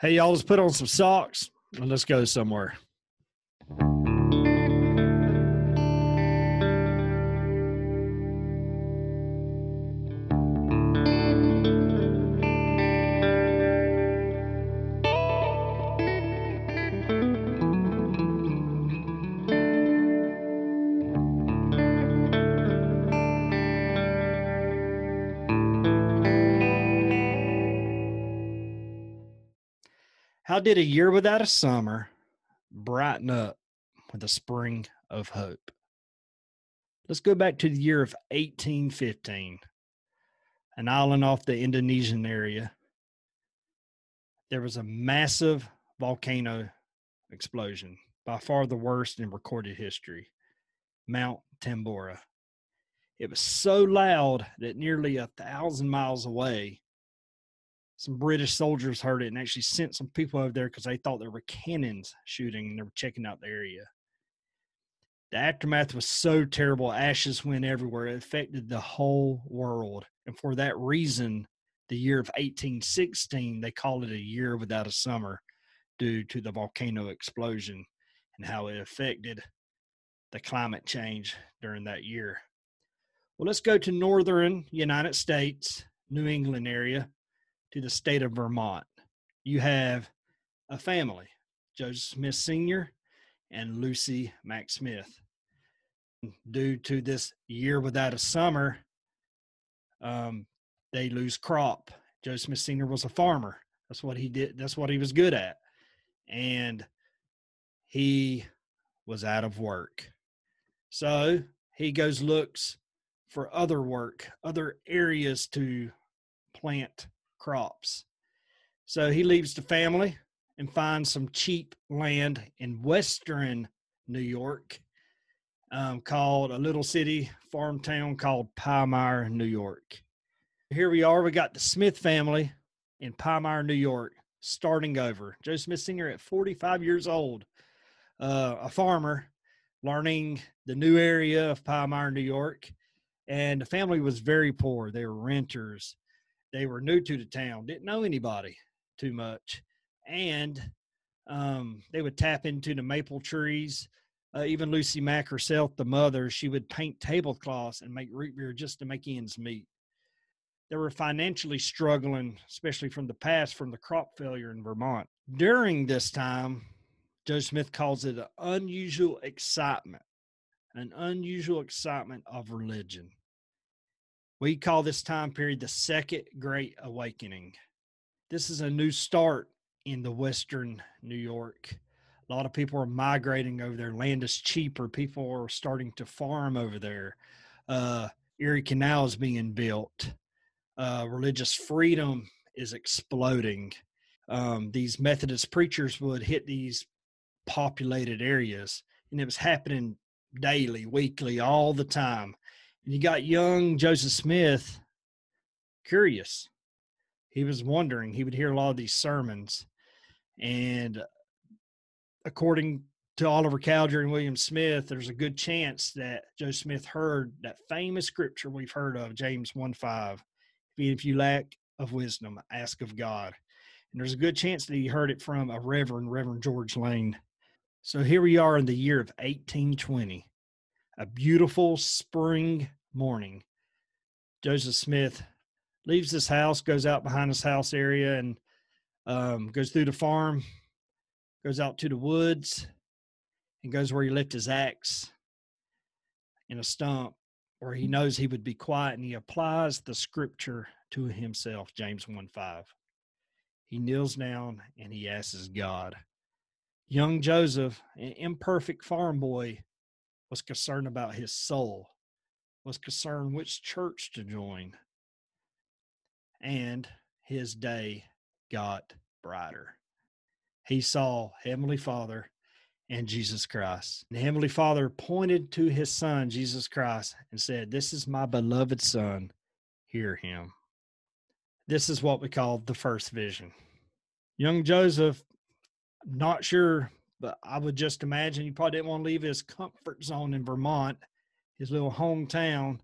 Hey, y'all, let's put on some socks and let's go somewhere. Did a year without a summer brighten up with a spring of hope? Let's go back to the year of 1815, an island off the Indonesian area. There was a massive volcano explosion, by far the worst in recorded history, Mount Tambora. It was so loud that nearly a thousand miles away, some British soldiers heard it and actually sent some people over there because they thought there were cannons shooting and they were checking out the area. The aftermath was so terrible, ashes went everywhere. It affected the whole world. And for that reason, the year of 1816, they called it a year without a summer due to the volcano explosion and how it affected the climate change during that year. Well, let's go to northern United States, New England area to the state of Vermont. You have a family, Joseph Smith Sr. and Lucy Mack Smith. Due to this year without a summer, um, they lose crop. Joseph Smith Sr. was a farmer. That's what he did. That's what he was good at. And he was out of work. So he goes looks for other work, other areas to plant crops. So he leaves the family and finds some cheap land in western New York um, called a little city farm town called Palmyra, New York. Here we are. We got the Smith family in Palmyra, New York, starting over. Joe Smith Sr. at 45 years old, uh, a farmer, learning the new area of Palmyra, New York. And the family was very poor. They were renters they were new to the town, didn't know anybody too much, and um, they would tap into the maple trees. Uh, even Lucy Mack herself, the mother, she would paint tablecloths and make root beer just to make ends meet. They were financially struggling, especially from the past, from the crop failure in Vermont. During this time, Joe Smith calls it an unusual excitement, an unusual excitement of religion. We call this time period the Second Great Awakening. This is a new start in the Western New York. A lot of people are migrating over there. Land is cheaper. People are starting to farm over there. Uh, Erie Canal is being built. Uh, religious freedom is exploding. Um, these Methodist preachers would hit these populated areas, and it was happening daily, weekly, all the time. You got young Joseph Smith curious. He was wondering, he would hear a lot of these sermons. And according to Oliver Cowdery and William Smith, there's a good chance that Joe Smith heard that famous scripture we've heard of, James 1 5. If you lack of wisdom, ask of God. And there's a good chance that he heard it from a reverend, Reverend George Lane. So here we are in the year of 1820, a beautiful spring morning. Joseph Smith leaves his house, goes out behind his house area, and um, goes through the farm, goes out to the woods, and goes where he left his axe in a stump where he knows he would be quiet, and he applies the scripture to himself, James 1 5. He kneels down and he asks God. Young Joseph, an imperfect farm boy, was concerned about his soul was concerned which church to join. And his day got brighter. He saw Heavenly Father and Jesus Christ. And Heavenly Father pointed to his son, Jesus Christ, and said, This is my beloved son. Hear him. This is what we call the first vision. Young Joseph, not sure, but I would just imagine he probably didn't want to leave his comfort zone in Vermont his little hometown.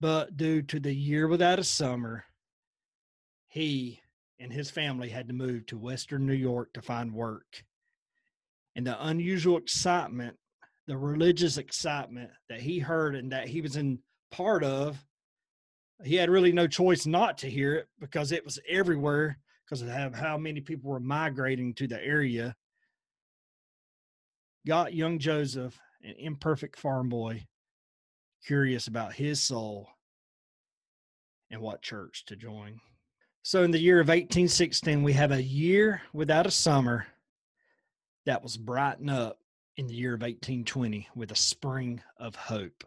But due to the year without a summer, he and his family had to move to Western New York to find work. And the unusual excitement, the religious excitement that he heard and that he was in part of, he had really no choice not to hear it because it was everywhere because of how many people were migrating to the area. Got young Joseph, an imperfect farm boy, curious about his soul and what church to join. So, in the year of 1816, we have a year without a summer that was brightened up in the year of 1820 with a spring of hope.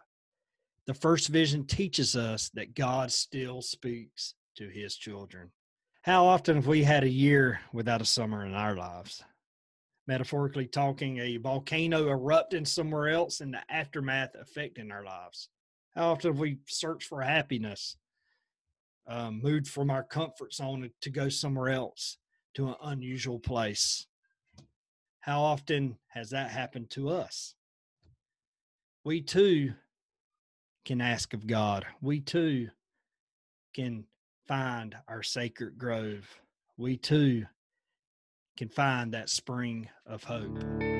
The first vision teaches us that God still speaks to his children. How often have we had a year without a summer in our lives? Metaphorically talking, a volcano erupting somewhere else and the aftermath affecting our lives. How often have we searched for happiness, um, moved from our comfort zone to go somewhere else to an unusual place? How often has that happened to us? We too can ask of God. We too can find our sacred grove. We too can find that spring of hope.